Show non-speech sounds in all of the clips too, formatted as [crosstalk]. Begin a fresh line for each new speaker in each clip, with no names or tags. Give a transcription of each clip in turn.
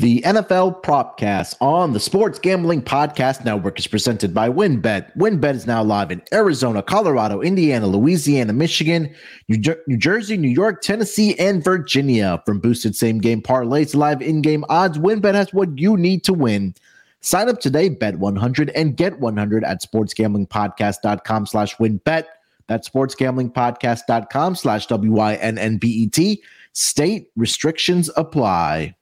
The NFL Propcast on the Sports Gambling Podcast Network is presented by WynnBET. WynnBET is now live in Arizona, Colorado, Indiana, Louisiana, Michigan, New, Jer- New Jersey, New York, Tennessee, and Virginia. From boosted same game parlays live in game odds, WynnBET has what you need to win. Sign up today, bet 100 and get 100 at sportsgamblingpodcast.com slash wynnbet. That's sportsgamblingpodcast.com slash W-Y-N-N-B-E-T. State restrictions apply.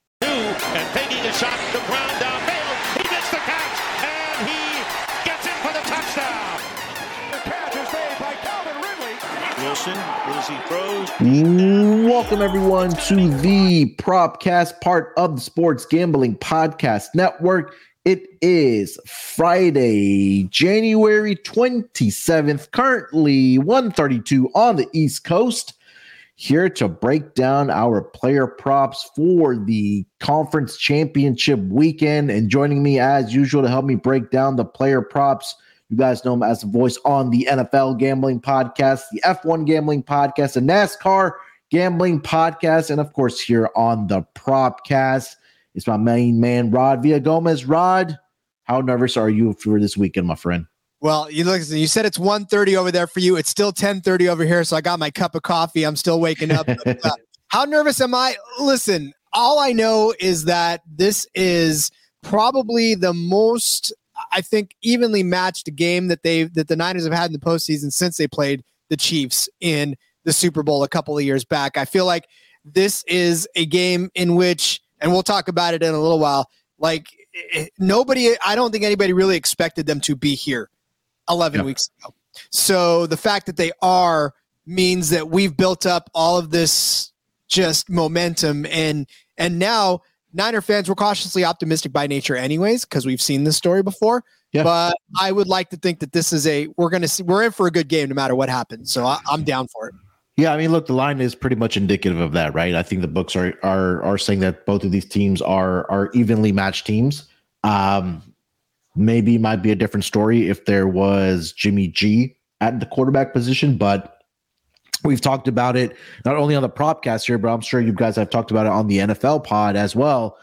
Welcome, everyone, to the Propcast, part of the Sports Gambling Podcast Network. It is Friday, January 27th, currently 132 on the East Coast. Here to break down our player props for the conference championship weekend. And joining me, as usual, to help me break down the player props. You guys know him as the voice on the NFL Gambling Podcast, the F1 Gambling Podcast, the NASCAR Gambling Podcast, and of course, here on the Propcast. It's my main man, Rod Villagomez. Rod, how nervous are you for this weekend, my friend?
Well, you look. You said it's 1.30 over there for you. It's still 10.30 over here. So I got my cup of coffee. I'm still waking up. But, uh, [laughs] how nervous am I? Listen, all I know is that this is probably the most, I think, evenly matched a game that they that the Niners have had in the postseason since they played the Chiefs in the Super Bowl a couple of years back. I feel like this is a game in which, and we'll talk about it in a little while. Like eh, nobody, I don't think anybody really expected them to be here 11
Yep.
weeks ago. So the fact that they are means that we've built up all of this just momentum and and now Niner fans were cautiously optimistic by nature anyways because we've seen this story before.
Yeah.
But I would like to think that this is a we're going to see we're in for a good game no matter what happens. So I, I'm down for it.
Yeah, I mean, look, the line is pretty much indicative of that, right? I think the books are are are saying that both of these teams are are evenly matched teams. Um, maybe it might be a different story if there was Jimmy G at the quarterback position, but we've talked about it not only on the propcast here, but I'm sure you guys have talked about it on the NFL pod as well.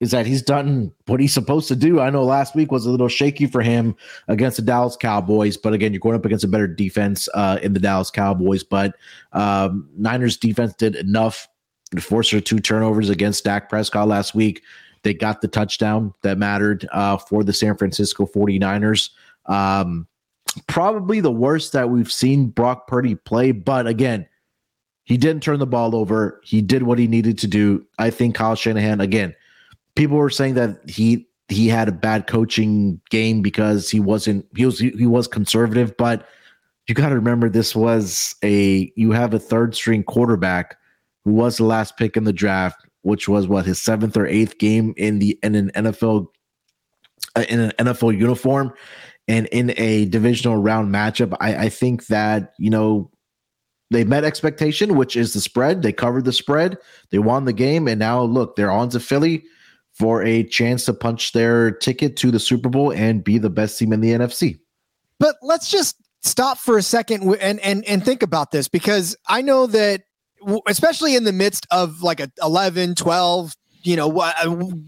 Is that he's done what he's supposed to do? I know last week was a little shaky for him against the Dallas Cowboys, but again, you're going up against a better defense uh, in the Dallas Cowboys. But um, Niners defense did enough to force their two turnovers against Dak Prescott last week. They got the touchdown that mattered uh, for the San Francisco 49ers. Um, probably the worst that we've seen Brock Purdy play, but again, he didn't turn the ball over. He did what he needed to do. I think Kyle Shanahan, again, people were saying that he he had a bad coaching game because he wasn't he was he was conservative, but you got to remember this was a you have a third string quarterback who was the last pick in the draft, which was what his seventh or eighth game in the in an NFL uh, in an NFL uniform and in a divisional round matchup. I, I think that you know they met expectation, which is the spread. They covered the spread. They won the game, and now look, they're on to Philly for a chance to punch their ticket to the Super Bowl and be the best team in the NFC.
But let's just stop for a second and and and think about this because I know that especially in the midst of like a 11, 12, you know, wha-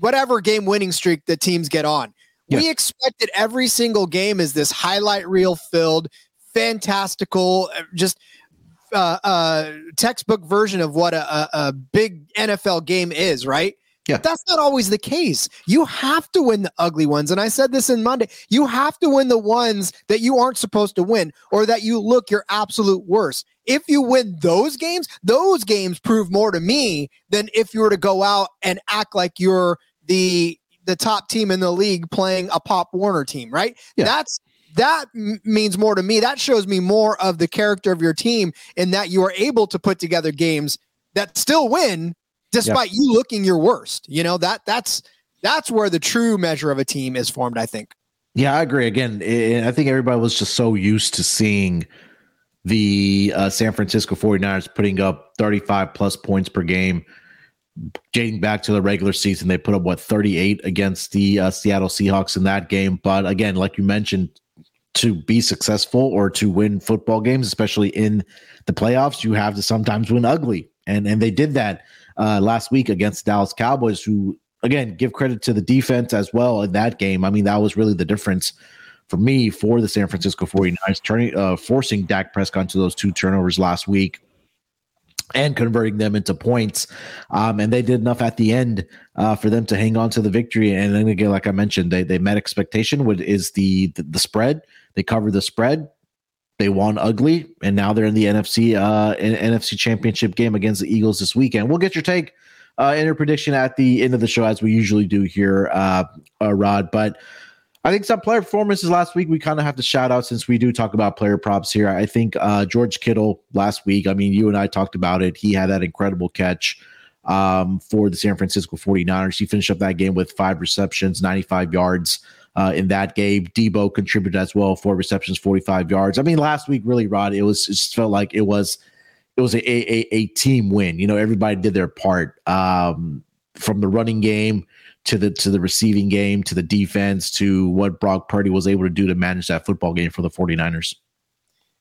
whatever game winning streak that teams get on. We expected every single game is this highlight reel filled fantastical uh, just uh, uh, textbook version of what a, a, a big NFL game is, right?
Yeah.
But that's not always the case. You have to win the ugly ones. And I said this in Monday. You have to win the ones that you aren't supposed to win or that you look your absolute worst. If you win those games, those games prove more to me than if you were to go out and act like you're the the top team in the league playing a Pop Warner team, right?
Yeah.
That's that m- means more to me. That shows me more of the character of your team in that you are able to put together games that still win despite you looking your worst. You know, that that's that's where the true measure of a team is formed, I think.
Yeah, I agree. Again, I I think everybody was just so used to seeing the uh, San Francisco 49ers putting up 35 plus points per game. Dating back to the regular season, they put up what 38 against the uh, Seattle Seahawks in that game. But again, like you mentioned, to be successful or to win football games, especially in the playoffs, you have to sometimes win ugly. And and they did that uh, last week against Dallas Cowboys, who again, give credit to the defense as well in that game. I mean, that was really the difference for me for the San Francisco 49ers, turning uh, forcing Dak Prescott to those two turnovers last week and converting them into points. Um, and they did enough at the end uh, for them to hang on to the victory. And then again, like I mentioned, they they met expectation. What is the, the the spread? They covered the spread. They won ugly, and now they're in the NFC uh, in, NFC Championship game against the Eagles this weekend. We'll get your take uh, and your prediction at the end of the show, as we usually do here, uh, uh, Rod. But I think some player performances last week we kind of have to shout out since we do talk about player props here. I think uh, George Kittle last week, I mean, you and I talked about it. He had that incredible catch um, for the San Francisco 49ers. He finished up that game with five receptions, 95 yards uh, in that game. Deebo contributed as well, four receptions, 45 yards. I mean, last week, really, Rod, it was it just felt like it was it was a, a, a team win. You know, everybody did their part um, from the running game to the to the receiving game to the defense to what Brock Purdy was able to do to manage that football game for the 49ers.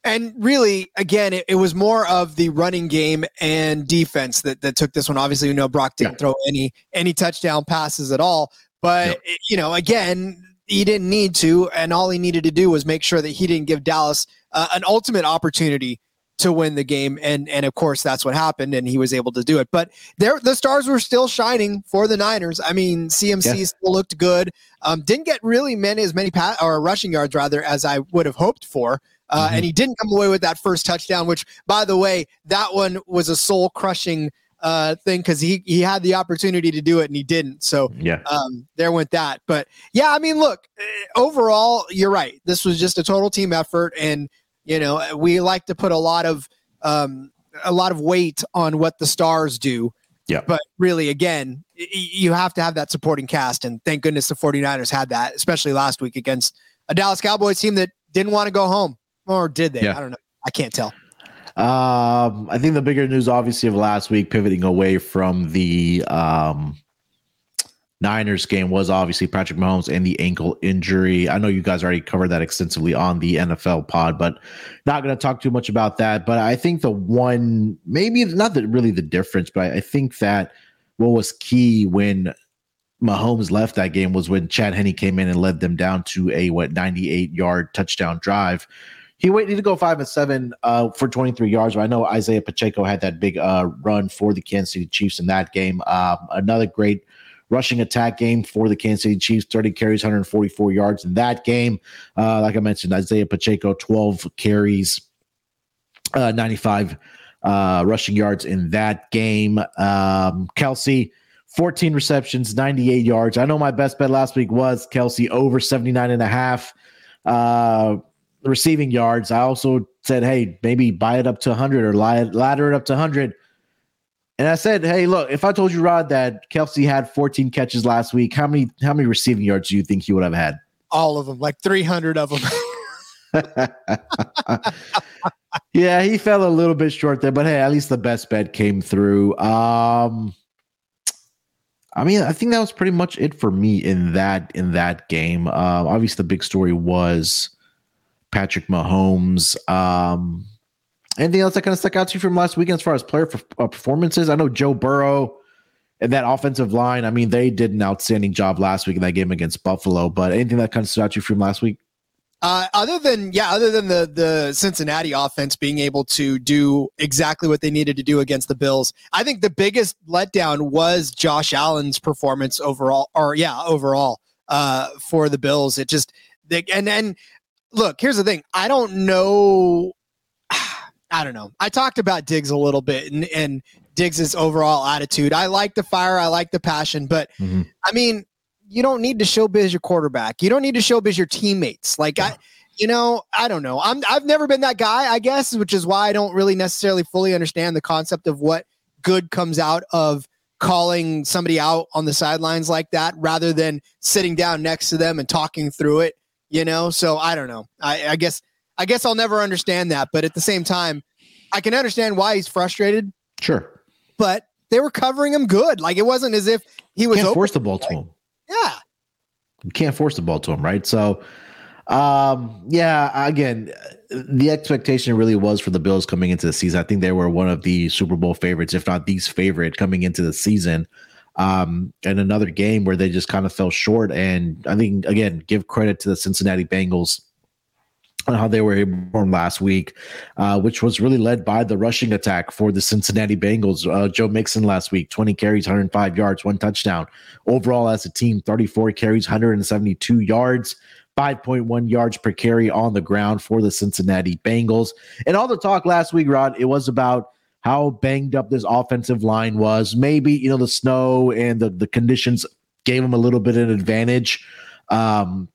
And really, again, it, it was more of the running game and defense that, that took this one. Obviously, you know, Brock didn't yeah. throw any any touchdown passes at all. But you know, again, he didn't need to, and all he needed to do was make sure that he didn't give Dallas uh, an ultimate opportunity to win the game. And and of course that's what happened, and he was able to do it. But there the stars were still shining for the Niners. I mean, CMC yeah. still looked good. Um, didn't get really many as many pat or rushing yards rather as I would have hoped for. Uh, mm-hmm. And he didn't come away with that first touchdown, which, by the way, that one was a soul crushing uh, thing because he he had the opportunity to do it and he didn't. So
yeah,
um, there went that. But yeah, I mean, look, eh, overall, you're right. This was just a total team effort, and you know, we like to put a lot of um, a lot of weight on what the stars do.
Yeah.
But really, again, y- you have to have that supporting cast. And thank goodness the 49ers had that, especially last week against a Dallas Cowboys team that didn't want to go home. Or did they? Yeah. I don't know. I can't tell.
Um, I think the bigger news, obviously, of last week, pivoting away from the um, Niners game was obviously Patrick Mahomes and the ankle injury. I know you guys already covered that extensively on the NFL pod, but not going to talk too much about that. But I think the one, maybe not that really the difference, but I think that what was key when Mahomes left that game was when Chad Henne came in and led them down to a what 98 yard touchdown drive. He waited to go five and seven uh, for 23 yards. But I know Isaiah Pacheco had that big uh, run for the Kansas City Chiefs in that game. Um, another great rushing attack game for the Kansas City Chiefs 30 carries, 144 yards in that game. Uh, like I mentioned, Isaiah Pacheco, 12 carries, uh, 95 uh, rushing yards in that game. Um, Kelce, 14 receptions, 98 yards. I know my best bet last week was Kelce over 79 and a half uh, receiving yards. I also said, hey, maybe buy it up to 100 or ladder it up to 100. And I said, "Hey, look, if I told you, Rod, that Kelce had 14 catches last week, how many how many receiving yards do you think he would have had?"
All of them, like 300 of them. [laughs] [laughs]
yeah, he fell a little bit short there, but hey, at least the best bet came through. Um, I mean, I think that was pretty much it for me in that in that game. Uh, obviously, the big story was Patrick Mahomes. Um, Anything else that kind of stuck out to you from last weekend as far as player uh, performances? I know Joe Burrow and that offensive line. I mean, they did an outstanding job last week in that game against Buffalo. But anything that kind of stood out to you from last week?
Uh, other than yeah, other than the the Cincinnati offense being able to do exactly what they needed to do against the Bills, I think the biggest letdown was Josh Allen's performance overall. Or yeah, overall uh, for the Bills. It just they, and and look, here's the thing. I don't know I don't know. I talked about Diggs a little bit and, and Diggs's overall attitude. I like the fire, I like the passion, but mm-hmm. I mean, you don't need to showbiz your quarterback. You don't need to showbiz your teammates. Like I, you know, I don't know. I'm I've never been that guy, I guess, which is why I don't really necessarily fully understand the concept of what good comes out of calling somebody out on the sidelines like that rather than sitting down next to them and talking through it, you know? So I don't know. I, I guess I guess I'll never understand that. But at the same time, I can understand why he's frustrated.
Sure.
But they were covering him good. Like it wasn't as if he was.
Can't force the ball to him.
Yeah.
You can't force the ball to him, right? So, um, yeah, again, the expectation really was for the Bills coming into the season. I think they were one of the Super Bowl favorites, if not these favorite coming into the season. um, and another game where they just kind of fell short. And I think again, give credit to the Cincinnati Bengals how they were able perform last week, uh, which was really led by the rushing attack for the Cincinnati Bengals. Uh, Joe Mixon last week, 20 carries, 105 yards, one touchdown. Overall, as a team, 34 carries, 172 yards. 5.1 yards per carry on the ground for the Cincinnati Bengals. And all the talk last week, Rod, it was about how banged up this offensive line was. Maybe, you know, the snow and the, the conditions gave them a little bit of an advantage um,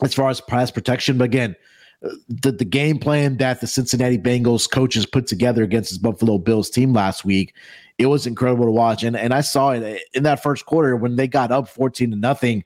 as far as pass protection. But again, the, the game plan that the Cincinnati Bengals coaches put together against this Buffalo Bills team last week, it was incredible to watch. And and I saw it in that first quarter when they got up 14 to nothing.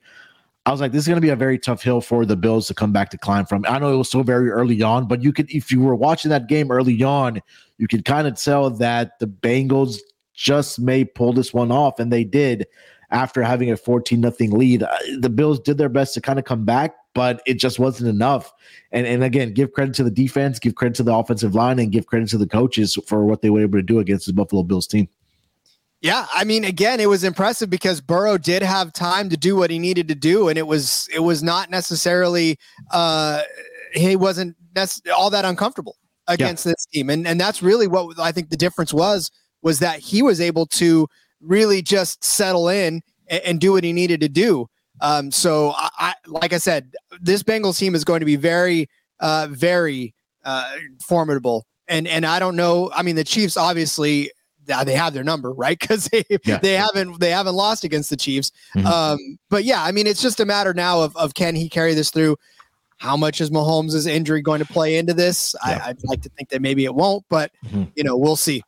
I was like, this is going to be a very tough hill for the Bills to come back to climb from. I know it was so very early on, but you could, if you were watching that game early on, you could kind of tell that the Bengals just may pull this one off, and they did after having a 14 nothing lead. Uh, the Bills did their best to kind of come back, but it just wasn't enough. And and again, give credit to the defense, give credit to the offensive line, and give credit to the coaches for what they were able to do against the Buffalo Bills team.
Yeah, I mean, again, it was impressive because Burrow did have time to do what he needed to do, and it was it was not necessarily uh, he wasn't nec- all that uncomfortable against yeah. this team, and and that's really what I think the difference was was that he was able to really just settle in and, and do what he needed to do. Um, so, I, I, like I said, this Bengals team is going to be very, uh, very uh, formidable, and and I don't know. I mean, the Chiefs obviously they have their number, right? [laughs] Because they yeah. they haven't they haven't lost against the Chiefs. Mm-hmm. Um, but yeah, I mean, it's just a matter now of of can he carry this through? How much is Mahomes' injury going to play into this? Yeah. I, would like to think that maybe it won't, but mm-hmm. you know, we'll see.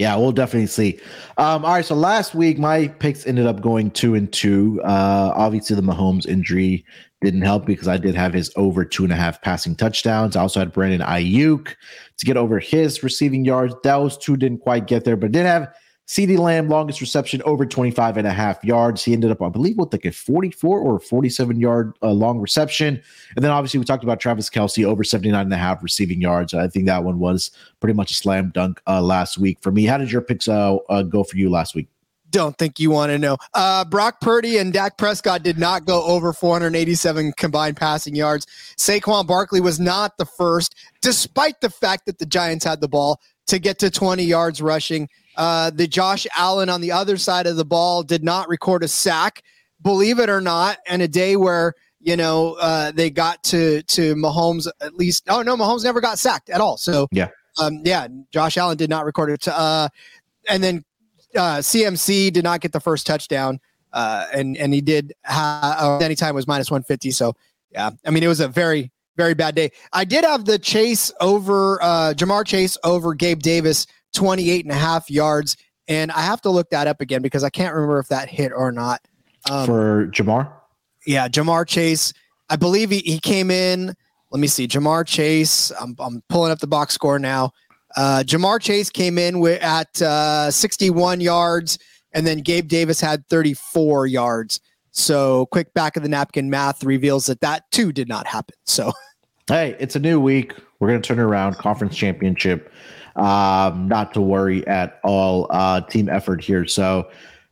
Yeah, we'll definitely see. Um, all right, so last week my picks ended up going two and two. Uh, obviously, the Mahomes injury didn't help because I did have his over two and a half passing touchdowns. I also had Brandon Aiyuk to get over his receiving yards. Those two didn't quite get there, but did have CeeDee Lamb, longest reception over 25 and a half yards. He ended up, I believe, with like a 44 or 47 yard uh, long reception. And then obviously we talked about Travis Kelce over 79 and a half receiving yards. I think that one was pretty much a slam dunk uh, last week for me. How did your picks uh, uh go for you last week?
Don't think you want to know. Uh, Brock Purdy and Dak Prescott did not go over 487 combined passing yards. Saquon Barkley was not the first, despite the fact that the Giants had the ball to get to 20 yards rushing. Uh, the Josh Allen on the other side of the ball did not record a sack, believe it or not, and a day where you know uh, they got to to Mahomes at least. Oh no, Mahomes never got sacked at all. So
yeah,
um, yeah, Josh Allen did not record it. Uh, and then uh, CMC did not get the first touchdown, uh, and and he did. Ha- any time was minus one fifty. So yeah, I mean it was a very very bad day. I did have the chase over uh, Ja'Marr Chase over Gabe Davis 28 and a half yards. And I have to look that up again because I can't remember if that hit or not.
Um, For Ja'Marr?
Yeah, Ja'Marr Chase. I believe he, he came in. Let me see. Ja'Marr Chase. I'm, I'm pulling up the box score now. Uh, Ja'Marr Chase came in with, at uh, 61 yards, and then Gabe Davis had 34 yards. So, quick back of the napkin math reveals that that too did not happen. So, [laughs]
hey, it's a new week. We're going to turn around. Conference championship. Um, not to worry at all. Uh, team effort here. So,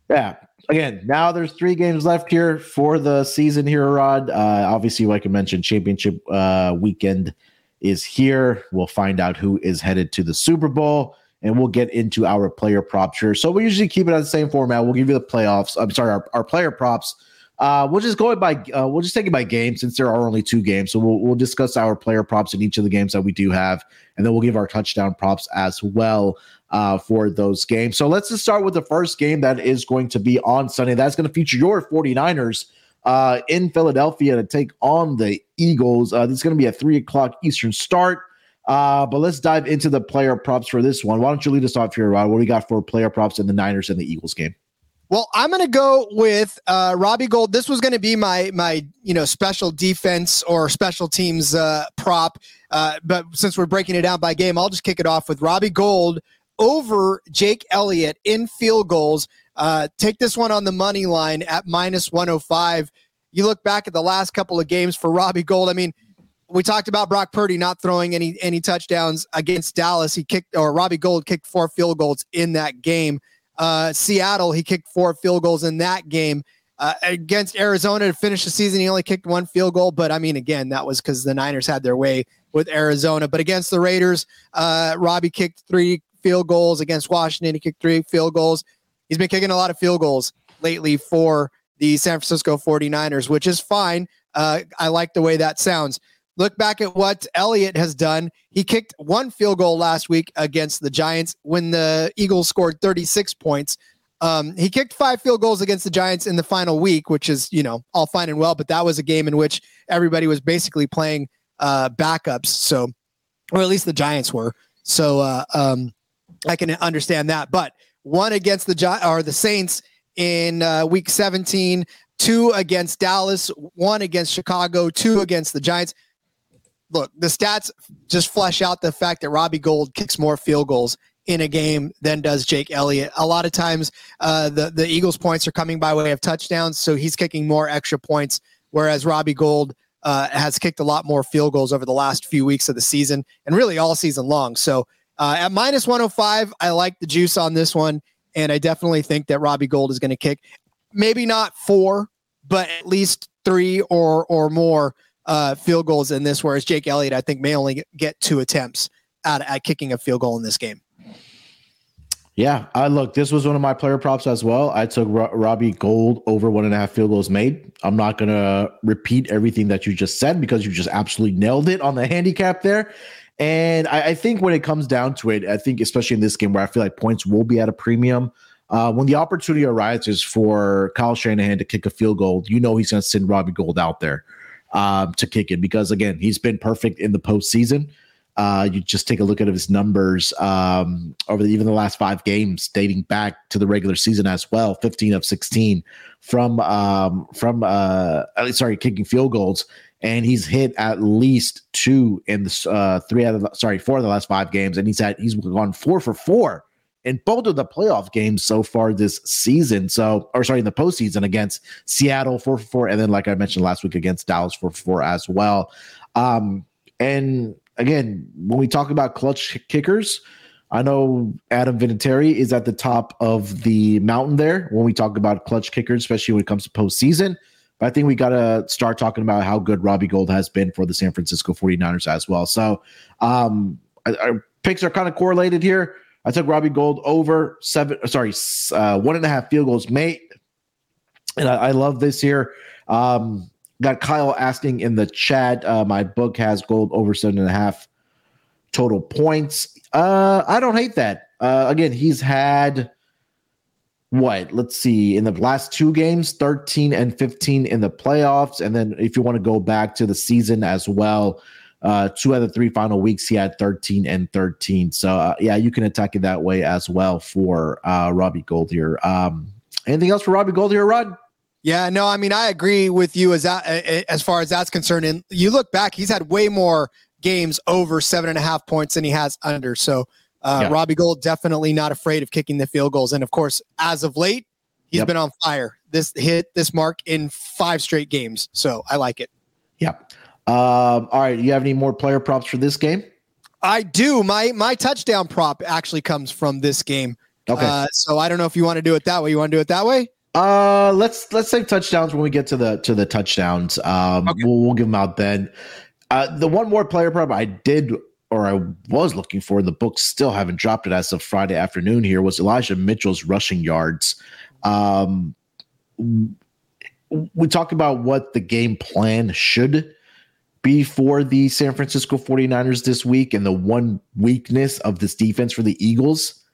yeah. Again, now there's three games left here for the season here, Rod. Uh, obviously, like I mentioned, championship uh, weekend is here. We'll find out who is headed to the Super Bowl, and we'll get into our player props here. So we usually keep it on the same format. We'll give you the playoffs. I'm sorry, our, our player props uh, we'll just go by. Uh, we'll just take it by game since there are only two games. So we'll we'll discuss our player props in each of the games that we do have, and then we'll give our touchdown props as well uh, for those games. So let's just start with the first game that is going to be on Sunday. That's going to feature your 49ers uh, in Philadelphia to take on the Eagles. Uh, this is going to be a three o'clock Eastern start. Uh, but let's dive into the player props for this one. Why don't you lead us off here, Rod? What do we got for player props in the Niners and the Eagles game?
Well, I'm going to go with uh, Robbie Gould. This was going to be my my you know special defense or special teams uh, prop, uh, but since we're breaking it down by game, I'll just kick it off with Robbie Gould over Jake Elliott in field goals. Uh, take this one on the money line at minus 105. You look back at the last couple of games for Robbie Gould. I mean, we talked about Brock Purdy not throwing any any touchdowns against Dallas. He kicked or Robbie Gould kicked four field goals in that game. Uh, Seattle, he kicked four field goals in that game. Uh, against Arizona to finish the season, he only kicked one field goal. But I mean, again, that was because the Niners had their way with Arizona. But against the Raiders, uh, Robbie kicked three field goals. Against Washington, he kicked three field goals. He's been kicking a lot of field goals lately for the San Francisco 49ers, which is fine. Uh, I like the way that sounds. Look back at what Elliott has done. He kicked one field goal last week against the Giants when the Eagles scored 36 points. Um, he kicked five field goals against the Giants in the final week, which is, you know, all fine and well, but that was a game in which everybody was basically playing uh, backups. So, or at least the Giants were. So uh, um, I can understand that. But one against the Gi- or the Saints in uh, week 17, two against Dallas, one against Chicago, two against the Giants. Look, the stats just flesh out the fact that Robbie Gould kicks more field goals in a game than does Jake Elliott. A lot of times, uh, the the Eagles' points are coming by way of touchdowns, so he's kicking more extra points, whereas Robbie Gould. uh, has kicked a lot more field goals over the last few weeks of the season and really all season long. So uh, at minus 105, I like the juice on this one, and I definitely think that Robbie Gould is going to kick maybe not four, but at least three or or more uh, field goals in this. Whereas Jake Elliott, I think, may only get two attempts at, at kicking a field goal in this game.
Yeah, I look. This was one of my player props as well. I took Ro- Robbie Gould over one and a half field goals made. I'm not gonna repeat everything that you just said because you just absolutely nailed it on the handicap there. And I, I think when it comes down to it, I think especially in this game where I feel like points will be at a premium. Uh, when the opportunity arises for Kyle Shanahan to kick a field goal, you know he's going to send Robbie Gould out there um, to kick it because again he's been perfect in the postseason. Uh, you just take a look at his numbers um, over the, even the last five games, dating back to the regular season as well. Fifteen of sixteen from um, from uh, sorry, kicking field goals, and he's hit at least two in the uh, three out of the, sorry four of the last five games, and he's had he's gone four for four in both of the playoff games so far this season. So, or sorry, in the postseason against Seattle four for four, and then like I mentioned last week against Dallas four for four as well. Um, and again, when we talk about clutch kickers, I know Adam Vinatieri is at the top of the mountain there when we talk about clutch kickers, especially when it comes to postseason. But I think we got to start talking about how good Robbie Gould has been for the San Francisco 49ers as well. So um, our picks are kind of correlated here. I took Robbie Gould over seven, sorry, uh, one and a half field goals mate. And I, I love this here. Um, got Kyle asking in the chat. Uh, my book has Gould over seven and a half total points. Uh, I don't hate that. Uh, again, he's had what? Let's see. In the last two games, 13 and 15 in the playoffs. And then if you want to go back to the season as well, uh, two out of the three final weeks, he had 13 and 13. So, uh, yeah, you can attack it that way as well for uh, Robbie Gould here. Um, anything else for Robbie Gould here, Rod?
Yeah, no, I mean, I agree with you as that, as far as that's concerned. And you look back, he's had way more games over seven and a half points than he has under. So, uh, yeah. Robbie Gould definitely not afraid of kicking the field goals. And of course, as of late, he's yep. been on fire. This hit this mark in five straight games. So I like it.
Yep. Um, all right. You have any more player props for this game?
I do. My my touchdown prop actually comes from this game. Okay. Uh, so I don't know if you want to do it that way. You want to do it that way?
Uh, let's let's say touchdowns when we get to the to the touchdowns. Um, okay. we'll, we'll give them out then. Uh, the one more player prop I did or I was looking for, the book still haven't dropped it as of Friday afternoon. Here was Elijah Mitchell's rushing yards. Um, we talked about what the game plan should be for the San Francisco 49ers this week, and the one weakness of this defense for the Eagles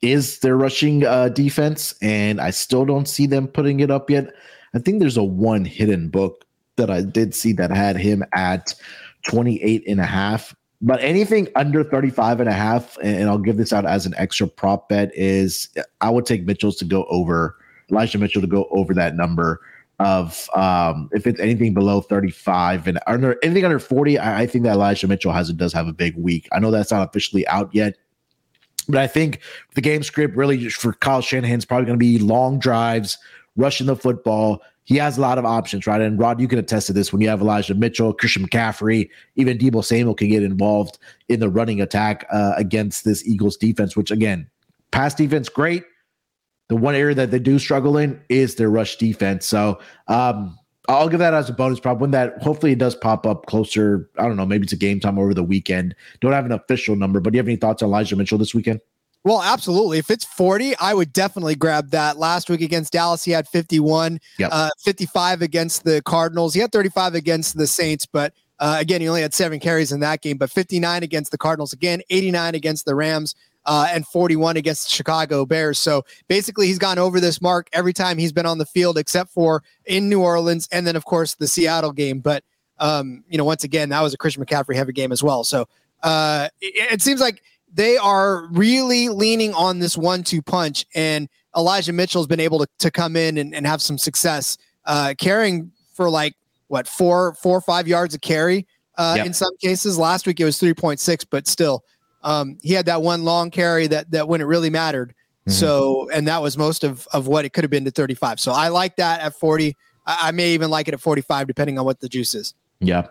is their rushing uh, defense, and I still don't see them putting it up yet. I think there's a one hidden book that I did see that had him at 28 and a half. But anything under 35 and a half, and I'll give this out as an extra prop bet, is I would take Mitchell's to go over Elijah Mitchell to go over that number of um if it's anything below 35 and under anything under 40, I, I think that Elijah Mitchell has does have a big week. I know that's not officially out yet. But I think the game script really for Kyle Shanahan's probably going to be long drives, rushing the football. He has a lot of options, right? And Rod, you can attest to this when you have Elijah Mitchell, Christian McCaffrey, even Deebo Samuel can get involved in the running attack uh, against this Eagles defense, which again, pass defense, great. The one area that they do struggle in is their rush defense. So um, I'll give that as a bonus prop when that hopefully it does pop up closer. I don't know, maybe it's a game time over the weekend. Don't have an official number, but do you have any thoughts on Elijah Mitchell this weekend?
Well, absolutely. If it's 40, I would definitely grab that. Last week against Dallas, he had 51, yep. uh, 55 against the Cardinals. He had 35 against the Saints, but uh, again, he only had seven carries in that game, but 59 against the Cardinals again, 89 against the Rams uh, and 41 against the Chicago Bears. So basically, he's gone over this mark every time he's been on the field, except for in New Orleans, and then of course the Seattle game. But um, you know, once again, that was a Christian McCaffrey heavy game as well. So uh, it, it seems like they are really leaning on this one-two punch, and Elijah Mitchell's been able to, to come in and, and have some success uh, carrying for like what four, four or five yards of carry uh, yep. in some cases. Last week it was three point six, but still, um, he had that one long carry that that when it really mattered. Mm-hmm. So, and that was most of of what it could have been to 35. So I like that at 40. I, I may even like it at 45, depending on what the juice is.
Yeah.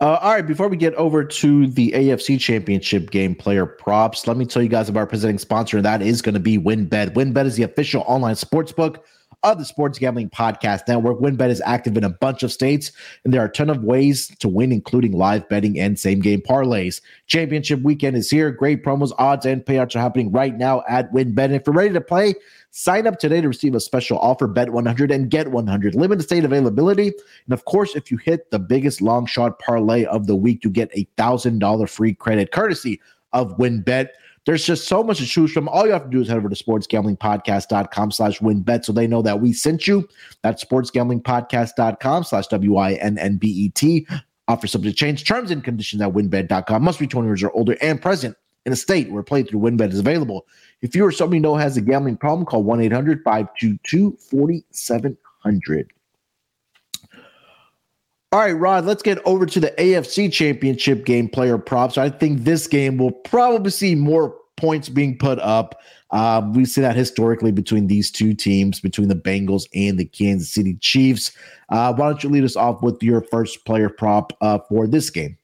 Uh, all right. Before we get over to the AFC Championship game player props, let me tell you guys about our presenting sponsor, and that is going to be WynnBET. WynnBET is the official online sports book of the Sports Gambling Podcast Network. WynnBET is active in a bunch of states, and there are a ton of ways to win, including live betting and same game parlays. Championship weekend is here. Great promos, odds, and payouts are happening right now at WynnBET. And if you're ready to play, sign up today to receive a special offer bet 100 and get 100. Limited state availability. And of course, if you hit the biggest long shot parlay of the week, you get a $1,000 free credit courtesy of WynnBET. There's just so much to choose from. All you have to do is head over to sportsgamblingpodcast.com slash wynnbet so they know that we sent you. That's sportsgamblingpodcast.com slash W-I-N-N-B-E-T. Offer subject change. Terms and conditions at wynnbet.com. Must be 20 years or older and present in a state where play through WynnBET is available. If you or somebody you know has a gambling problem, call 1-800-522-4700. All right, Rod, let's get over to the AFC Championship game player props. I think this game will probably see more points being put up. Um, we see that historically between these two teams, between the Bengals and the Kansas City Chiefs. Uh, why don't you lead us off with your first player prop uh, for this game?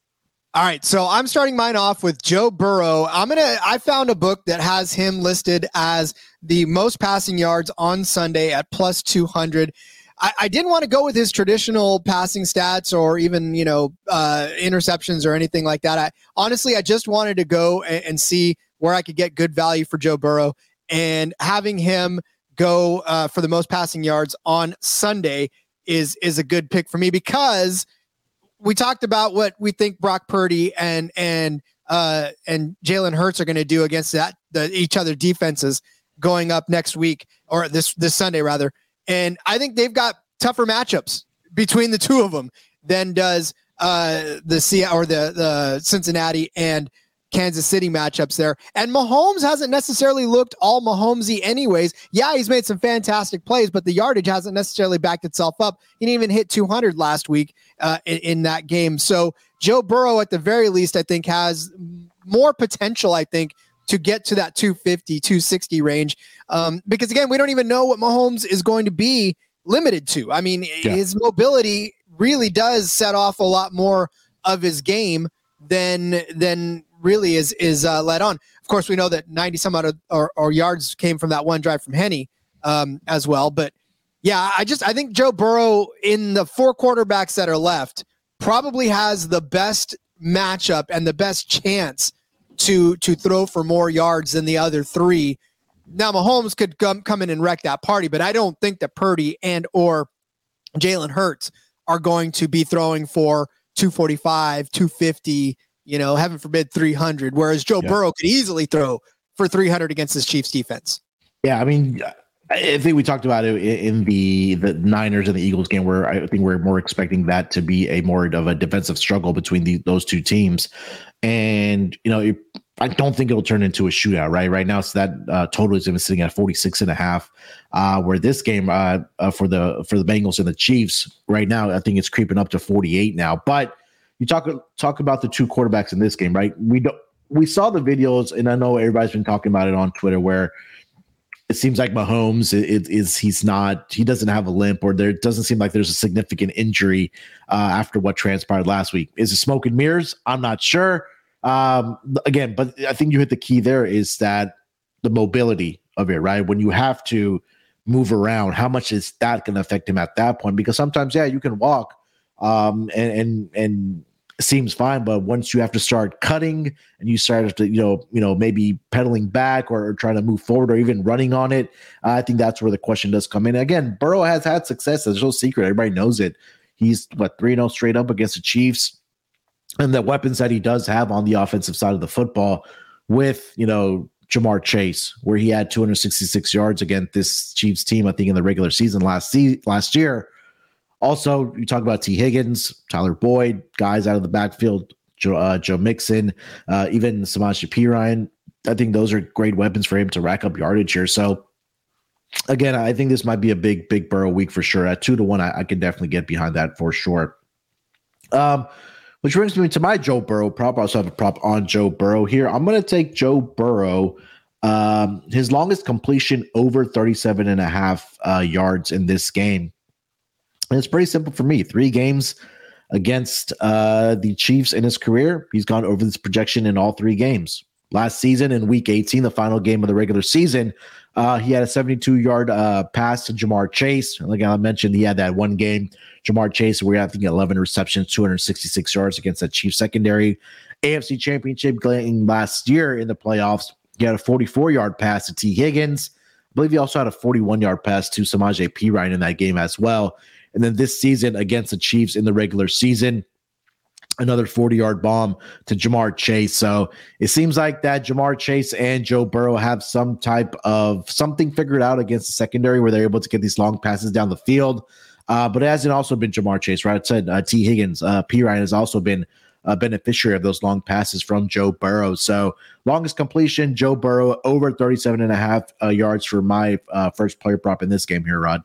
All right, so I'm starting mine off with Joe Burrow. I'm gonna. I found a book that has him listed as the most passing yards on Sunday at plus 200. I, I didn't want to go with his traditional passing stats or even you know uh, interceptions or anything like that. I honestly I just wanted to go and, and, see where I could get good value for Joe Burrow and having him go uh, for the most passing yards on Sunday is is a good pick for me because we talked about what we think Brock Purdy and and uh, and Jalen Hurts are going to do against that the each other defenses going up next week or this this Sunday rather. And I think they've got tougher matchups between the two of them than does uh, the C or the the Cincinnati and Kansas City matchups there. And Mahomes hasn't necessarily looked all Mahomesy anyways. Yeah, he's made some fantastic plays, but the yardage hasn't necessarily backed itself up. He didn't even hit 200 last week uh, in, in that game. So Joe Burrow, at the very least, I think has more potential. I think to get to that 250, 260 range. Um, because again, we don't even know what Mahomes is going to be limited to. I mean, yeah. his mobility really does set off a lot more of his game than than really is is uh, let on. Of course, we know that 90 some out of or, or yards came from that one drive from Henne um, as well. But yeah, I just I think Joe Burrow in the four quarterbacks that are left probably has the best matchup and the best chance to to throw for more yards than the other three. Now Mahomes could come come in and wreck that party, but I don't think that Purdy and or Jalen Hurts are going to be throwing for 245, 250, you know, heaven forbid 300, whereas Joe yeah. Burrow could easily throw for 300 against this Chiefs defense.
Yeah, I mean, I think we talked about it in the the Niners and the Eagles game, where I think we're more expecting that to be a more of a defensive struggle between the, those two teams. And, you know, it, I don't think it'll turn into a shootout, right? Right now, so that uh, total is even sitting at 46 and a half. Uh, where this game uh, uh, for the for the Bengals and the Chiefs right now, I think it's creeping up to 48 now. But you talk talk about the two quarterbacks in this game, right? We don't we saw the videos, and I know everybody's been talking about it on Twitter, where it seems like Mahomes is, is he's not he doesn't have a limp or there doesn't seem like there's a significant injury uh, after what transpired last week. Is it smoke and mirrors? I'm not sure. Um, again, but I think you hit the key there is that the mobility of it, right? When you have to move around, how much is that going to affect him at that point? Because sometimes, yeah, you can walk um, and and and seems fine, but once you have to start cutting and you start to you know you know maybe pedaling back or, or trying to move forward or even running on it, I think that's where the question does come in. Again, Burrow has had success. There's no secret. Everybody knows it. He's what three zero oh straight up against the Chiefs, and the weapons that he does have on the offensive side of the football with you know Ja'Marr Chase, where he had 266 yards against this Chiefs team, I think in the regular season last se- last year. Also, you talk about Tee Higgins, Tyler Boyd, guys out of the backfield, Joe, uh, Joe Mixon, uh, even Samaje Perine. I think those are great weapons for him to rack up yardage here. So, again, I think this might be a big, big Burrow week for sure. At two to one, I, I can definitely get behind that for sure. Um, which brings me to my Joe Burrow prop. I also have a prop on Joe Burrow here. I'm going to take Joe Burrow. Um, his longest completion over 37 and a half uh, yards in this game. And it's pretty simple for me. Three games against uh, the Chiefs in his career. He's gone over this projection in all three games. Last season in week 18, the final game of the regular season, uh, he had a 72 yard uh, pass to Ja'Marr Chase. Like I mentioned, he had that one game. Ja'Marr Chase, I think 11 receptions, 266 yards against that Chiefs secondary. AFC Championship game last year in the playoffs, he had a 44 yard pass to Tee Higgins. I believe he also had a 41 yard pass to Samaje Perine in that game as well. And then this season against the Chiefs in the regular season, another 40 yard bomb to Ja'Marr Chase. So it seems like that Ja'Marr Chase and Joe Burrow have some type of something figured out against the secondary where they're able to get these long passes down the field. Uh, but it hasn't also been Ja'Marr Chase, right? I said uh, Tee Higgins, uh, Ryan has also been a beneficiary of those long passes from Joe Burrow. So longest completion, Joe Burrow over 37 and a half uh, yards for my uh, first player prop in this game here, Rod.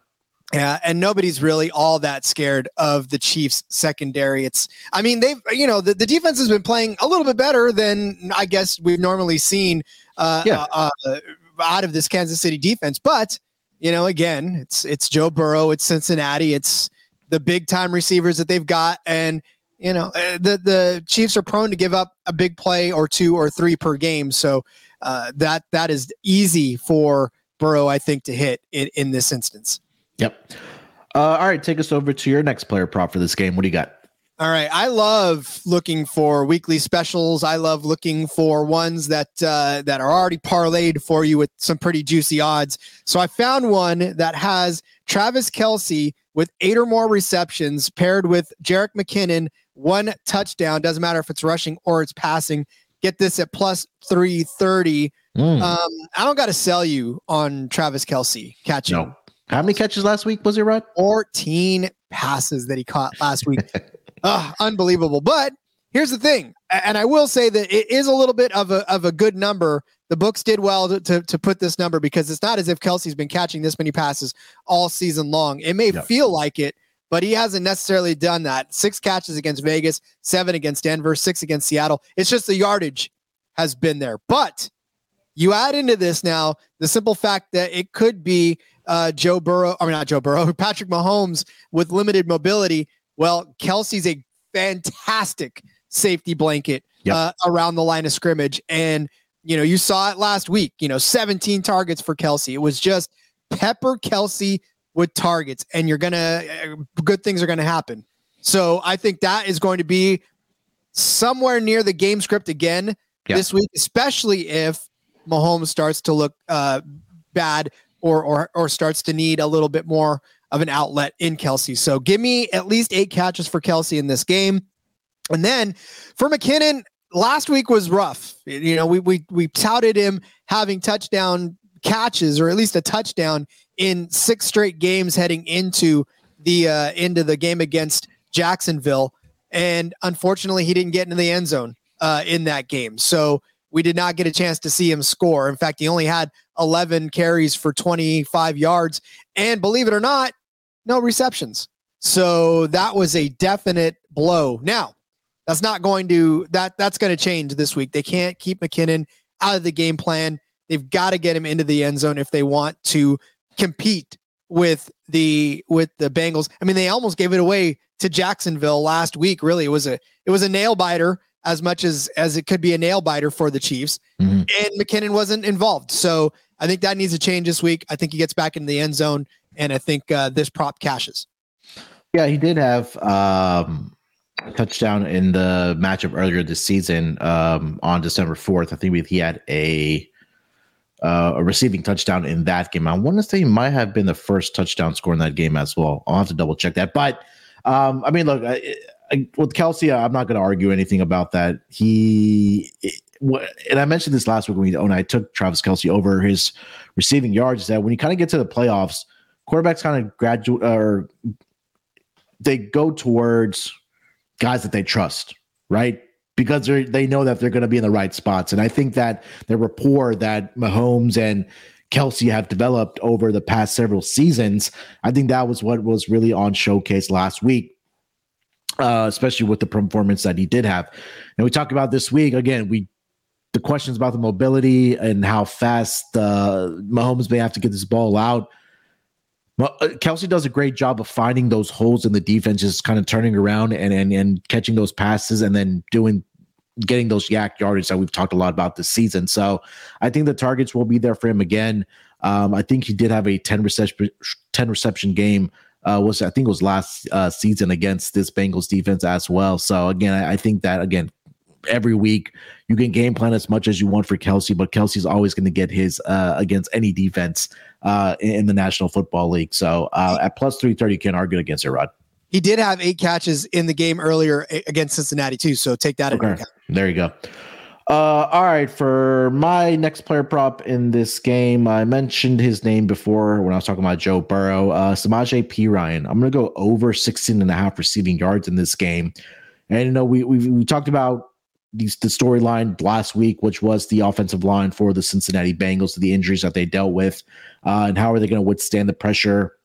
Yeah, and nobody's really all that scared of the Chiefs secondary. It's, I mean, they've, you know, the, the defense has been playing a little bit better than I guess we've normally seen uh, yeah. uh, uh, out of this Kansas City defense. But, you know, again, it's it's Joe Burrow, it's Cincinnati, it's the big time receivers that they've got, and you know, uh, the the Chiefs are prone to give up a big play or two or three per game. So uh, that that is easy for Burrow, I think, to hit in, in this instance.
Yep. Uh, all right, take us over to your next player prop for this game. What do you got?
All right. I love looking for weekly specials. I love looking for ones that uh, that are already parlayed for you with some pretty juicy odds. So I found one that has Travis Kelce with eight or more receptions paired with Jerick McKinnon, one touchdown. Doesn't matter if it's rushing or it's passing. Get this at plus 330. Mm. Um, I don't got to sell you on Travis Kelce catching.
No. How many catches last week was it, Rod?
14 passes that he caught last week. [laughs] Ugh, unbelievable. But here's the thing, and I will say that it is a little bit of a, of a good number. The books did well to, to, to put this number because it's not as if Kelce's been catching this many passes all season long. It may yep. feel like it, but he hasn't necessarily done that. Six catches against Vegas, seven against Denver, six against Seattle. It's just the yardage has been there. But you add into this now the simple fact that it could be uh, Joe Burrow, I mean, not Joe Burrow, [laughs] Patrick Mahomes with limited mobility. Well, Kelce's a fantastic safety blanket yep. uh, around the line of scrimmage. And, you know, you saw it last week, you know, 17 targets for Kelce. It was just pepper Kelce with targets, and you're going to, uh, good things are going to happen. So I think that is going to be somewhere near the game script again yep. this week, especially if Mahomes starts to look uh, bad or or or starts to need a little bit more of an outlet in Kelce. So give me at least eight catches for Kelce in this game. And then for McKinnon, last week was rough. You know, we we we touted him having touchdown catches or at least a touchdown in six straight games heading into the uh into the game against Jacksonville. And unfortunately, he didn't get into the end zone uh, in that game. So we did not get a chance to see him score. In fact, he only had 11 carries for 25 yards. And believe it or not, no receptions. So that was a definite blow. Now, that's not going to that that's going to change this week. They can't keep McKinnon out of the game plan. They've got to get him into the end zone if they want to compete with the with the Bengals. I mean, they almost gave it away to Jacksonville last week. Really, it was a it was a nail biter as much as as it could be a nail biter for the Chiefs.
Mhm.
And McKinnon wasn't involved, so I think that needs to change this week. I think he gets back in the end zone, and I think uh, this prop cashes.
Yeah, he did have um, a touchdown in the matchup earlier this season um, on December 4th. I think he had a uh, a receiving touchdown in that game. I want to say he might have been the first touchdown score in that game as well. I'll have to double check that. But um, I mean, look, I, With Kelce, I'm not going to argue anything about that. He and I mentioned this last week when, we, when I took Travis Kelce over his receiving yards. Is that when you kind of get to the playoffs, quarterbacks kind of graduate or they go towards guys that they trust, right? Because they they know that they're going to be in the right spots, and I think that the rapport that Mahomes and Kelce have developed over the past several seasons, I think that was what was really on showcase last week. Uh, especially with the performance that he did have, and we talked about this week again. We the questions about the mobility and how fast uh, Mahomes may have to get this ball out. Uh, Kelce does a great job of finding those holes in the defense, just kind of turning around and and and catching those passes, and then doing getting those YAC yardage that we've talked a lot about this season. So I think the targets will be there for him again. Um, I think he did have a 10 reception 10 reception game. Uh, was I think was last uh, season against this Bengals defense as well. So again, I, I think that again every week you can game plan as much as you want for Kelce, but Kelce's always going to get his uh, against any defense uh, in, the National Football League. So uh, at plus three thirty, you can't argue against it, Rod.
He did have eight catches in the game earlier against Cincinnati too, so take that into
Okay,
account.
there you go. Uh, all right, for my next player prop in this game, I mentioned his name before when I was talking about Joe Burrow. Uh, Samaje Perine. I'm going to go over 16 and a half receiving yards in this game. And, you know, we, we, we talked about these, the storyline last week, which was the offensive line for the Cincinnati Bengals, the injuries that they dealt with, uh, and how are they going to withstand the pressure.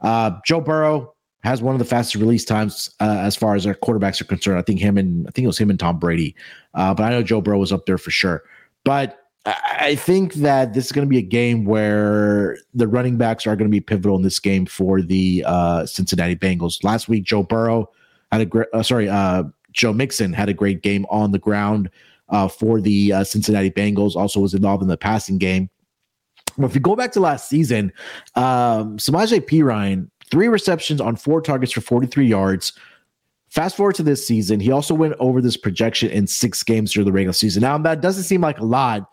Uh, Joe Burrow has one of the fastest release times uh, as far as our quarterbacks are concerned. I think him and I think it was him and Tom Brady, uh, but I know Joe Burrow was up there for sure. But I, think that this is going to be a game where the running backs are going to be pivotal in this game for the uh, Cincinnati Bengals. Last week, Joe Burrow had a great, uh, sorry, uh, Joe Mixon had a great game on the ground uh, for the Cincinnati Bengals. Also was involved in the passing game. Well, if you go back to last season, um, Samaje Perine, three receptions on four targets for 43 yards. Fast forward to this season, he also went over this projection in six games during the regular season. Now, that doesn't seem like a lot,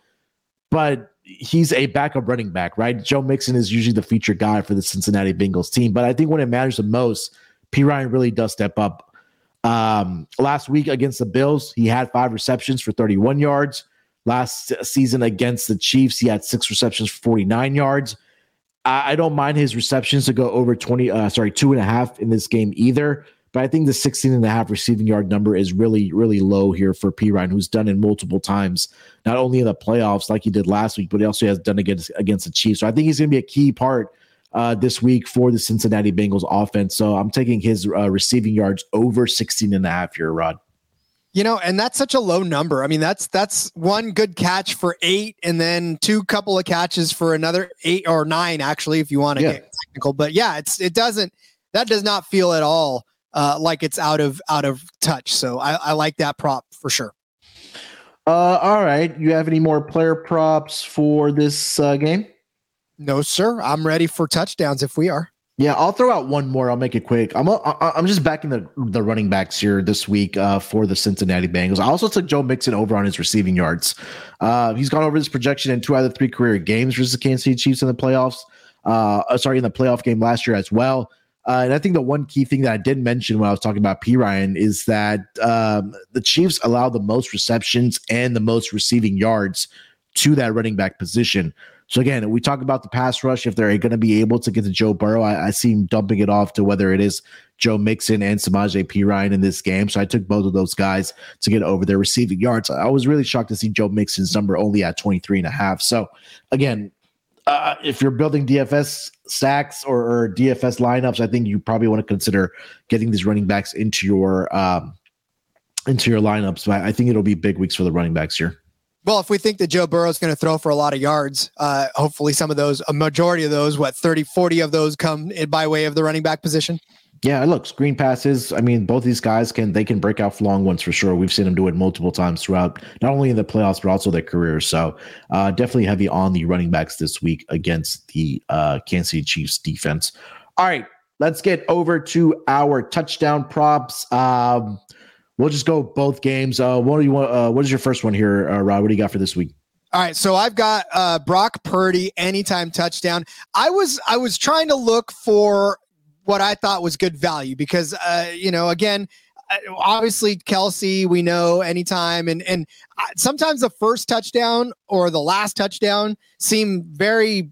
but he's a backup running back, right? Joe Mixon is usually the featured guy for the Cincinnati Bengals team, but I think when it matters the most, Perine really does step up. Um, last week against the Bills, he had five receptions for 31 yards. Last season against the Chiefs, he had six receptions for 49 yards. I, I don't mind his receptions to go over 20, uh, sorry, two and a half in this game either. But I think the 16 and a half receiving yard number is really, really low here for Perine, who's done it multiple times, not only in the playoffs like he did last week, but he also has done against against the Chiefs. So I think he's going to be a key part uh, this week for the Cincinnati Bengals offense. So I'm taking his uh, receiving yards over 16 and a half here, Rod.
You know, and that's such a low number. I mean, that's that's one good catch for eight, and then two couple of catches for another eight or nine, actually, if you want to
Yeah.
get technical. But yeah, it's it doesn't that does not feel at all uh, like it's out of out of touch. So I, I like that prop for sure.
Uh, all right. You have any more player props for this uh, game?
No, sir. I'm ready for touchdowns if we are.
Yeah, I'll throw out one more. I'll make it quick. I'm a, I'm just backing the the running backs here this week uh, for the Cincinnati Bengals. I also took Joe Mixon over on his receiving yards. Uh, he's gone over his projection in two out of three career games versus the Kansas City Chiefs in the playoffs. Uh, uh, sorry, in the playoff game last year as well. Uh, and I think the one key thing that I did mention when I was talking about Perine is that um, the Chiefs allow the most receptions and the most receiving yards to that running back position. So again, we talk about the pass rush. If they're going to be able to get to Joe Burrow, I, I see him dumping it off to whether it is Joe Mixon and Samaje Perine in this game. So I took both of those guys to get over their receiving yards. I was really shocked to see Joe Mixon's number only at 23 and a half. So again, uh, if you're building DFS sacks or, or DFS lineups, I think you probably want to consider getting these running backs into your um, into your lineups. But I think it'll be big weeks for the running backs here.
Well, if we think that Joe Burrow is going to throw for a lot of yards, uh, hopefully some of those, a majority of those, what, 30, 40 of those come by way of the running back position.
Yeah, look, screen passes. I mean, both these guys can they can break out for long ones for sure. We've seen them do it multiple times throughout, not only in the playoffs but also their careers. So, uh, definitely heavy on the running backs this week against the uh, Kansas City Chiefs defense. All right, let's get over to our touchdown props. Um, we'll just go both games. Uh, what do you want? Uh, what is your first one here, uh, Rod? What do you got for this week?
All right, so I've got uh, Brock Purdy anytime touchdown. I was I was trying to look for what I thought was good value because, uh, you know, again, uh, obviously Kelce we know anytime, and and sometimes the first touchdown or the last touchdown seem very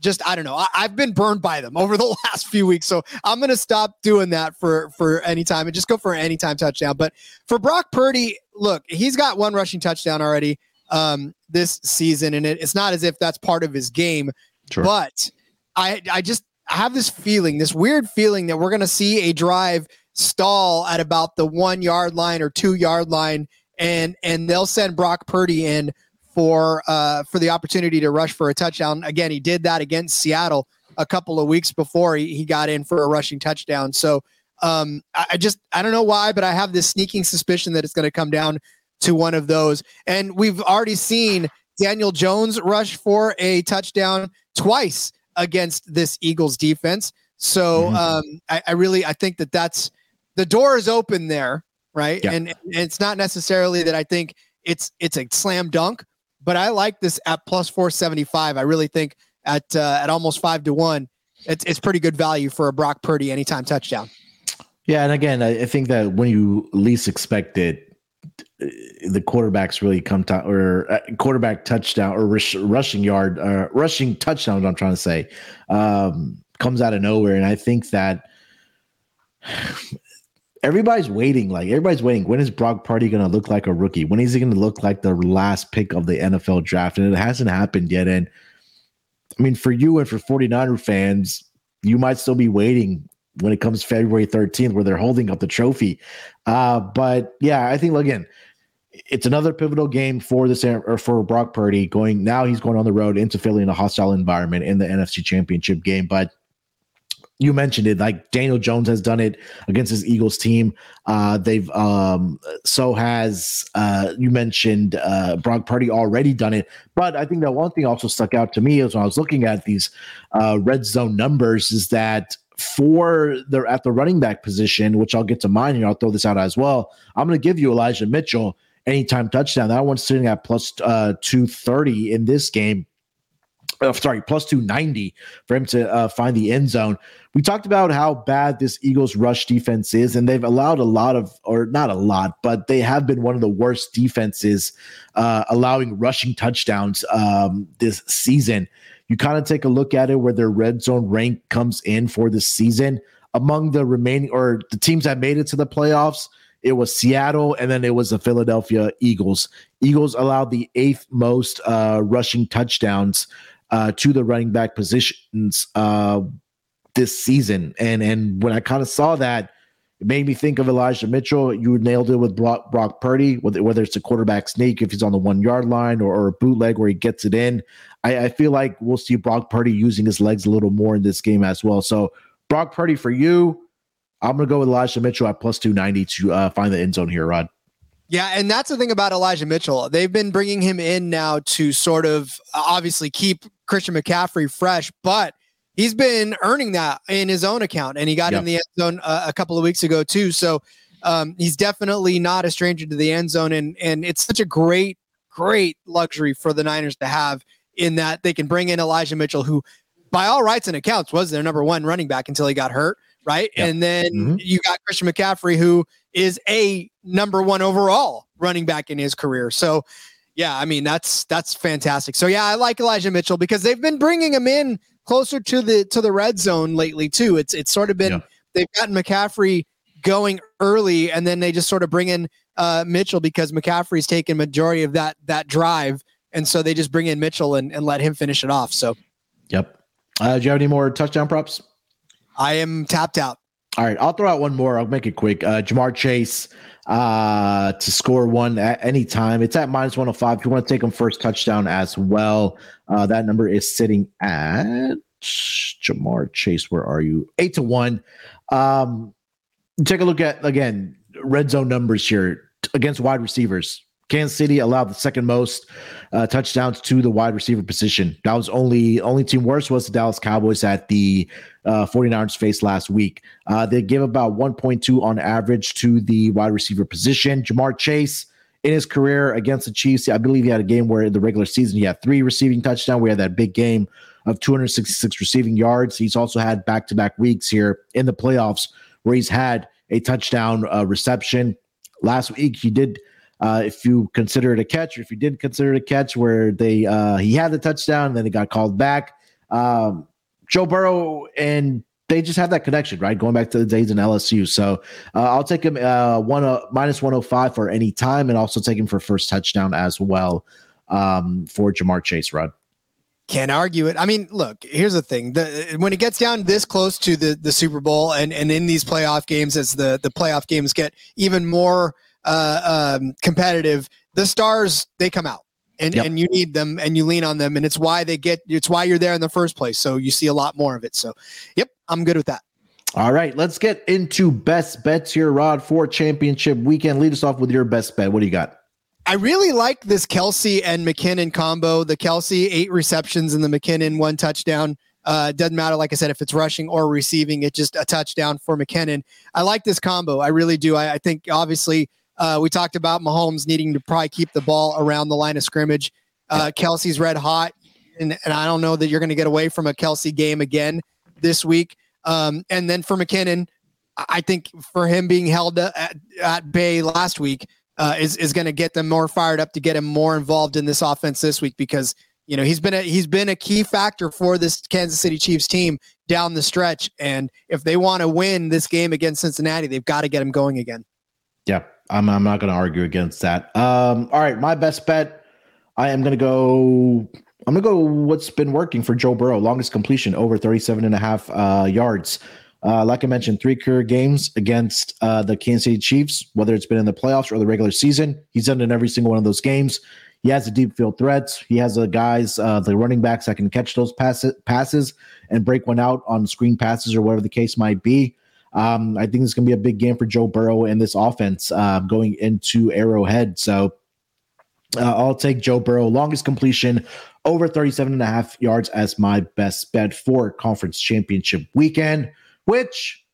just I don't know. I, have been burned by them [laughs] over the last few weeks, so I'm gonna stop doing that for for any time and just go for an anytime touchdown. But for Brock Purdy, look, he's got one rushing touchdown already um, this season, and it, it's not as if that's part of his game. Sure. But I I just I have this feeling, this weird feeling that we're going to see a drive stall at about the one yard line or two yard line, and and they'll send Brock Purdy in for uh, for the opportunity to rush for a touchdown. Again, he did that against Seattle a couple of weeks before he, he got in for a rushing touchdown. So um, I, I just I don't know why, but I have this sneaking suspicion that it's going to come down to one of those. And we've already seen Daniel Jones rush for a touchdown twice against this Eagles defense. So mm-hmm. um, I, I, really I think that that's the door is open there, right? Yeah. And, and it's not necessarily that I think it's it's a slam dunk, but I like this at plus four seventy five. I really think at uh, at almost five to one, it's it's pretty good value for a Brock Purdy anytime touchdown.
Yeah, and again, I think that when you least expect it, the quarterbacks really come to or uh, quarterback touchdown or rush, rushing yard uh, rushing touchdown i'm trying to say um, comes out of nowhere and i think that everybody's waiting like everybody's waiting when is brock purdy going to look like a rookie when is he going to look like the last pick of the nfl draft and it hasn't happened yet and i mean for you and for 49er fans you might still be waiting when it comes February 13th, where they're holding up the trophy. Uh, but yeah, I think again, it's another pivotal game for this or for Brock Purdy going now he's going on the road into Philly in a hostile environment in the NFC championship game. But you mentioned it like Daniel Jones has done it against his Eagles team. Uh, they've um, so has uh, you mentioned uh, Brock Purdy already done it. But I think that one thing also stuck out to me is when I was looking at these uh, red zone numbers is that for the at the running back position, which I'll get to mine here, I'll throw this out as well. I'm going to give you Elijah Mitchell anytime touchdown. That one's sitting at plus, uh, 230 in this game. Uh, sorry, plus 290 for him to uh, find the end zone. We talked about how bad this Eagles rush defense is, and they've allowed a lot of, or not a lot, but they have been one of the worst defenses uh, allowing rushing touchdowns um, this season. You kind of take a look at it where their red zone rank comes in for the season among the remaining or the teams that made it to the playoffs. It was Seattle and then it was the Philadelphia Eagles. Eagles allowed the eighth most uh, rushing touchdowns uh, to the running back positions uh, this season. And and when I kind of saw that, it made me think of Elijah Mitchell. You nailed it with Brock, Brock Purdy, whether, whether it's a quarterback sneak, if he's on the one yard line, or, or a bootleg where he gets it in. I, I, feel like we'll see Brock Purdy using his legs a little more in this game as well. So, Brock Purdy for you, I'm going to go with Elijah Mitchell at plus 290 to uh, find the end zone here, Rod.
Yeah, and that's the thing about Elijah Mitchell. They've been bringing him in now to sort of obviously keep Christian McCaffrey fresh, but he's been earning that in his own account, and he got yep. in the end zone uh, a couple of weeks ago too. So um, he's definitely not a stranger to the end zone, and and it's such a great, great luxury for the Niners to have in that they can bring in Elijah Mitchell, who, by all rights and accounts, was their number one running back until he got hurt, right? Yep. And then mm-hmm. you got Christian McCaffrey, who is a number one overall running back in his career. So. Yeah, I mean that's that's fantastic. So yeah, I like Elijah Mitchell because they've been bringing him in closer to the to the red zone lately too. It's it's sort of been yeah. they've gotten McCaffrey going early, and then they just sort of bring in uh, Mitchell because McCaffrey's taken majority of that that drive, and so they just bring in Mitchell and, and let him finish it off. So,
yep. Uh, do you have any more touchdown props?
I am tapped out.
All right, I'll throw out one more. I'll make it quick. Uh, Ja'Marr Chase uh, to score one at any time. It's at minus 105. If you want to take them first touchdown as well, uh, that number is sitting at Ja'Marr Chase. Where are you? Eight to one. Um, take a look at again red zone numbers here against wide receivers. Kansas City allowed the second most uh, touchdowns to the wide receiver position. That was only only team worse was the Dallas Cowboys at the uh, 49ers faced last week. Uh, they give about 1.2 on average to the wide receiver position. Ja'Marr Chase in his career against the Chiefs, I believe he had a game where in the regular season he had three receiving touchdowns. We had that big game of 266 receiving yards. He's also had back to back weeks here in the playoffs where he's had a touchdown uh, reception. Last week he did uh, if you consider it a catch, or if you didn't consider it a catch, where they uh, he had the touchdown, and then it got called back. Um, Joe Burrow and they just have that connection, right? Going back to the days in LSU. So uh, I'll take him uh, one uh, minus 105 for any time, and also take him for first touchdown as well um, for Ja'Marr Chase. Rod.
Can't argue it. I mean, look, here's the thing. The, when it gets down this close to the, the Super Bowl and, and in these playoff games, as the, the playoff games get even more uh, um, competitive, the stars they come out and yep. and you need them and you lean on them and it's why they get it's why you're there in the first place. So you see a lot more of it. So, yep, I'm good with that.
All right, let's get into best bets here, Rod, for championship weekend. Lead us off with your best bet. What do you got?
I really like this Kelce and McKinnon combo. The Kelce eight receptions and the McKinnon one touchdown. Uh, doesn't matter, like I said, if it's rushing or receiving, it's just a touchdown for McKinnon. I like this combo. I really do. I, I think obviously uh, we talked about Mahomes needing to probably keep the ball around the line of scrimmage. Uh, Kelce's red hot, and, and I don't know that you're going to get away from a Kelce game again this week. Um, and then for McKinnon, I think for him being held at, at bay last week uh, is is going to get them more fired up to get him more involved in this offense this week because you know he's been a he's been a key factor for this Kansas City Chiefs team down the stretch. And if they want to win this game against Cincinnati, they've got to get him going again.
I'm I'm not going to argue against that. Um, all right, my best bet. I am going to go. I'm going to go. What's been working for Joe Burrow? Longest completion over 37 and a half uh, yards. Uh, like I mentioned, three career games against uh, the Kansas City Chiefs, whether it's been in the playoffs or the regular season. He's done in every single one of those games. He has the deep field threats. He has the guys, uh, the running backs that can catch those passes, passes and break one out on screen passes or whatever the case might be. Um, I think it's going to be a big game for Joe Burrow and this offense uh, going into Arrowhead. So uh, I'll take Joe Burrow, longest completion over 37 and a half yards as my best bet for conference championship weekend, which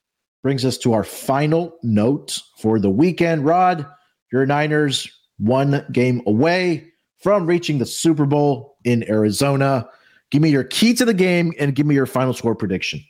brings us to our final note for the weekend. Rod, your Niners one game away from reaching the Super Bowl in Arizona. Give me your key to the game and give me your final score prediction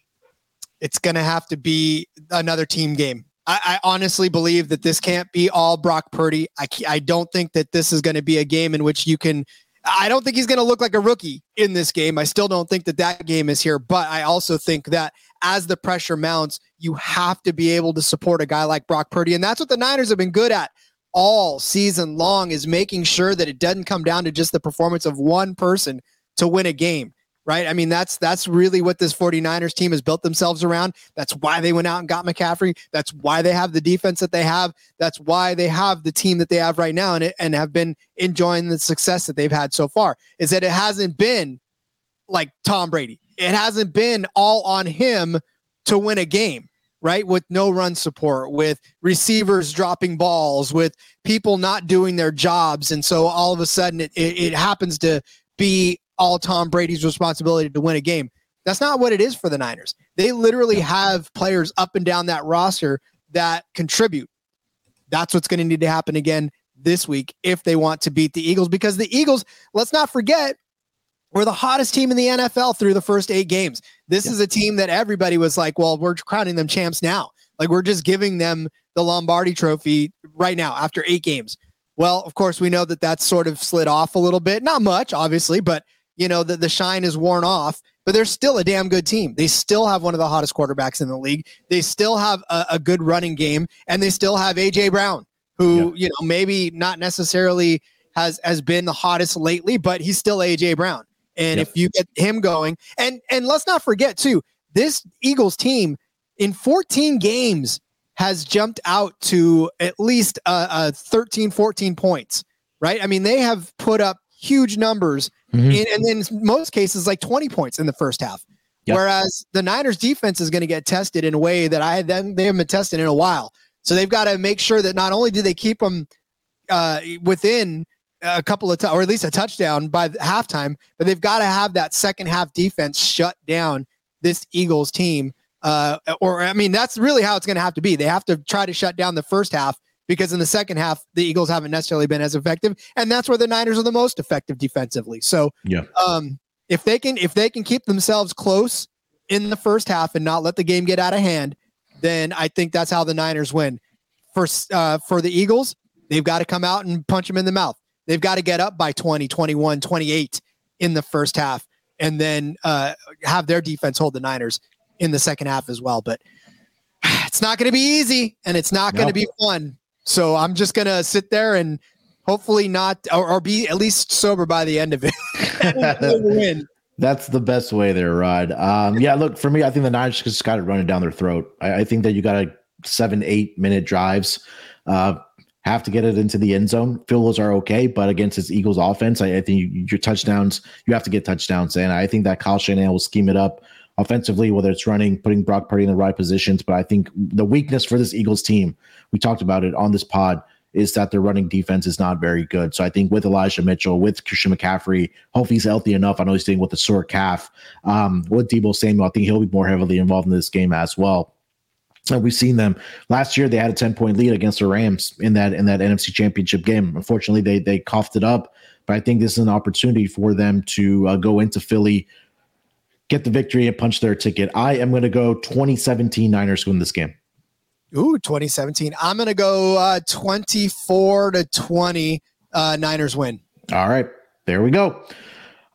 it's going to have to be another team game. I, I, honestly believe that this can't be all Brock Purdy. I, I don't think that this is going to be a game in which you can. I don't think he's going to look like a rookie in this game. I still don't think that that game is here, but I also think that as the pressure mounts, you have to be able to support a guy like Brock Purdy. And that's what the Niners have been good at all season long is making sure that it doesn't come down to just the performance of one person to win a game right? I mean, that's that's really what this 49ers team has built themselves around. That's why they went out and got McCaffrey. That's why they have the defense that they have. That's why they have the team that they have right now and, and have been enjoying the success that they've had so far. Is that it hasn't been like Tom Brady. It hasn't been all on him to win a game. Right, with no run support, with receivers dropping balls, with people not doing their jobs, and so all of a sudden it, it, it happens to be all Tom Brady's responsibility to win a game. That's not what it is for the Niners. They literally have players up and down that roster that contribute. That's what's going to need to happen again this week if they want to beat the Eagles because the Eagles, let's not forget, were the hottest team in the NFL through the first eight games. This yeah. is a team that everybody was like, well, we're crowning them champs now. Like we're just giving them the Lombardi trophy right now after eight games. Well, of course, we know that that's sort of slid off a little bit. Not much, obviously, but you know, the, the shine is worn off, but they're still a damn good team. They still have one of the hottest quarterbacks in the league. They still have a, a good running game, and they still have AJ Brown, who, yeah. you know, maybe not necessarily has has been the hottest lately, but he's still AJ Brown. And if you get him going, and and let's not forget too, this Eagles team in 14 games has jumped out to at least uh, uh 13, 14 points, right? I mean, they have put up huge numbers, mm-hmm. in, and then most cases like 20 points in the first half. Yep. Whereas the Niners defense is going to get tested in a way that I then they haven't been tested in a while. So they've got to make sure that not only do they keep them uh, within a couple of, t- or at least a touchdown by halftime, but they've got to have that second half defense shut down this Eagles team. Uh, or I mean, that's really how it's going to have to be. They have to try to shut down the first half because in the second half the Eagles haven't necessarily been as effective, and that's where the Niners are the most effective defensively. So,
yeah,
um, if they can if they can keep themselves close in the first half and not let the game get out of hand, then I think that's how the Niners win. For uh, for the Eagles, they've got to come out and punch them in the mouth. They've got to get up by 20, 21, 28 in the first half and then uh, have their defense hold the Niners in the second half as well. But [sighs] it's not going to be easy and it's not going to be fun. So I'm just going to sit there and hopefully not, or, or, be at least sober by the end of it. [laughs]
win. That's the best way there, Rod. Um, yeah, look, for me, I think the Niners just got it running down their throat. I, I think that you got a seven, eight minute drives. Uh, have to get it into the end zone. Field goals are okay, but against this Eagles offense, I, I think you, your touchdowns, you have to get touchdowns. And I think that Kyle Shanahan will scheme it up offensively, whether it's running, putting Brock Purdy in the right positions. But I think the weakness for this Eagles team, we talked about it on this pod, is that their running defense is not very good. So I think with Elijah Mitchell, with Christian McCaffrey, hopefully he's healthy enough. I know he's dealing with a sore calf. Um, with Deebo Samuel, I think he'll be more heavily involved in this game as well. So we've seen them last year. They had a ten point lead against the Rams in that in that NFC Championship game. Unfortunately, they they coughed it up. But I think this is an opportunity for them to uh, go into Philly, get the victory, and punch their ticket. I am going to go 2017 Niners win this game.
Ooh, 2017. I'm going to go uh, 24 to 20 uh, Niners win.
All right. There we go.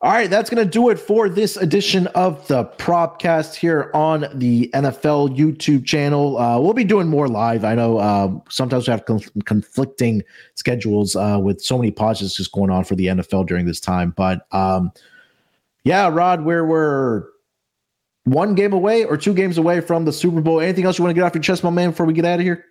All right, that's going to do it for this edition of the Propcast here on the NFL YouTube channel. Uh, we'll be doing more live. I know uh, sometimes we have conf- conflicting schedules uh, with so many pauses just going on for the NFL during this time. But um, yeah, Rod, where we're one game away or two games away from the Super Bowl. Anything else you want to get off your chest, my man, before we get out of here?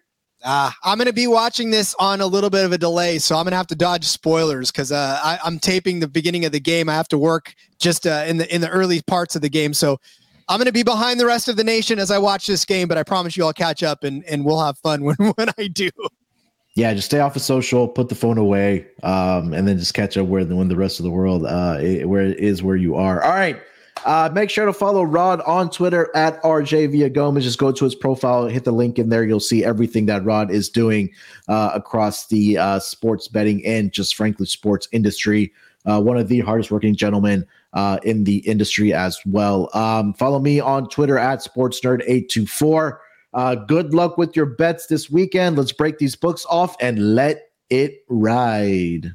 Uh, I'm going to be watching this on a little bit of a delay, so I'm going to have to dodge spoilers because uh, I'm taping the beginning of the game. I have to work just uh, in the in the early parts of the game, so I'm going to be behind the rest of the nation as I watch this game. But I promise you, I'll catch up and and we'll have fun [laughs] when when I do.
Yeah, just stay off of social, put the phone away, um, and then just catch up where the when the rest of the world uh, where it is where you are. All right. Uh, make sure to follow Rod on Twitter at RJ Villagomez. Just go to his profile, hit the link in there. You'll see everything that Rod is doing uh, across the uh, sports betting and just frankly sports industry. Uh, one of the hardest working gentlemen uh, in the industry as well. Um, follow me on Twitter at SportsNerd824. Uh, good luck with your bets this weekend. Let's break these books off and let it ride.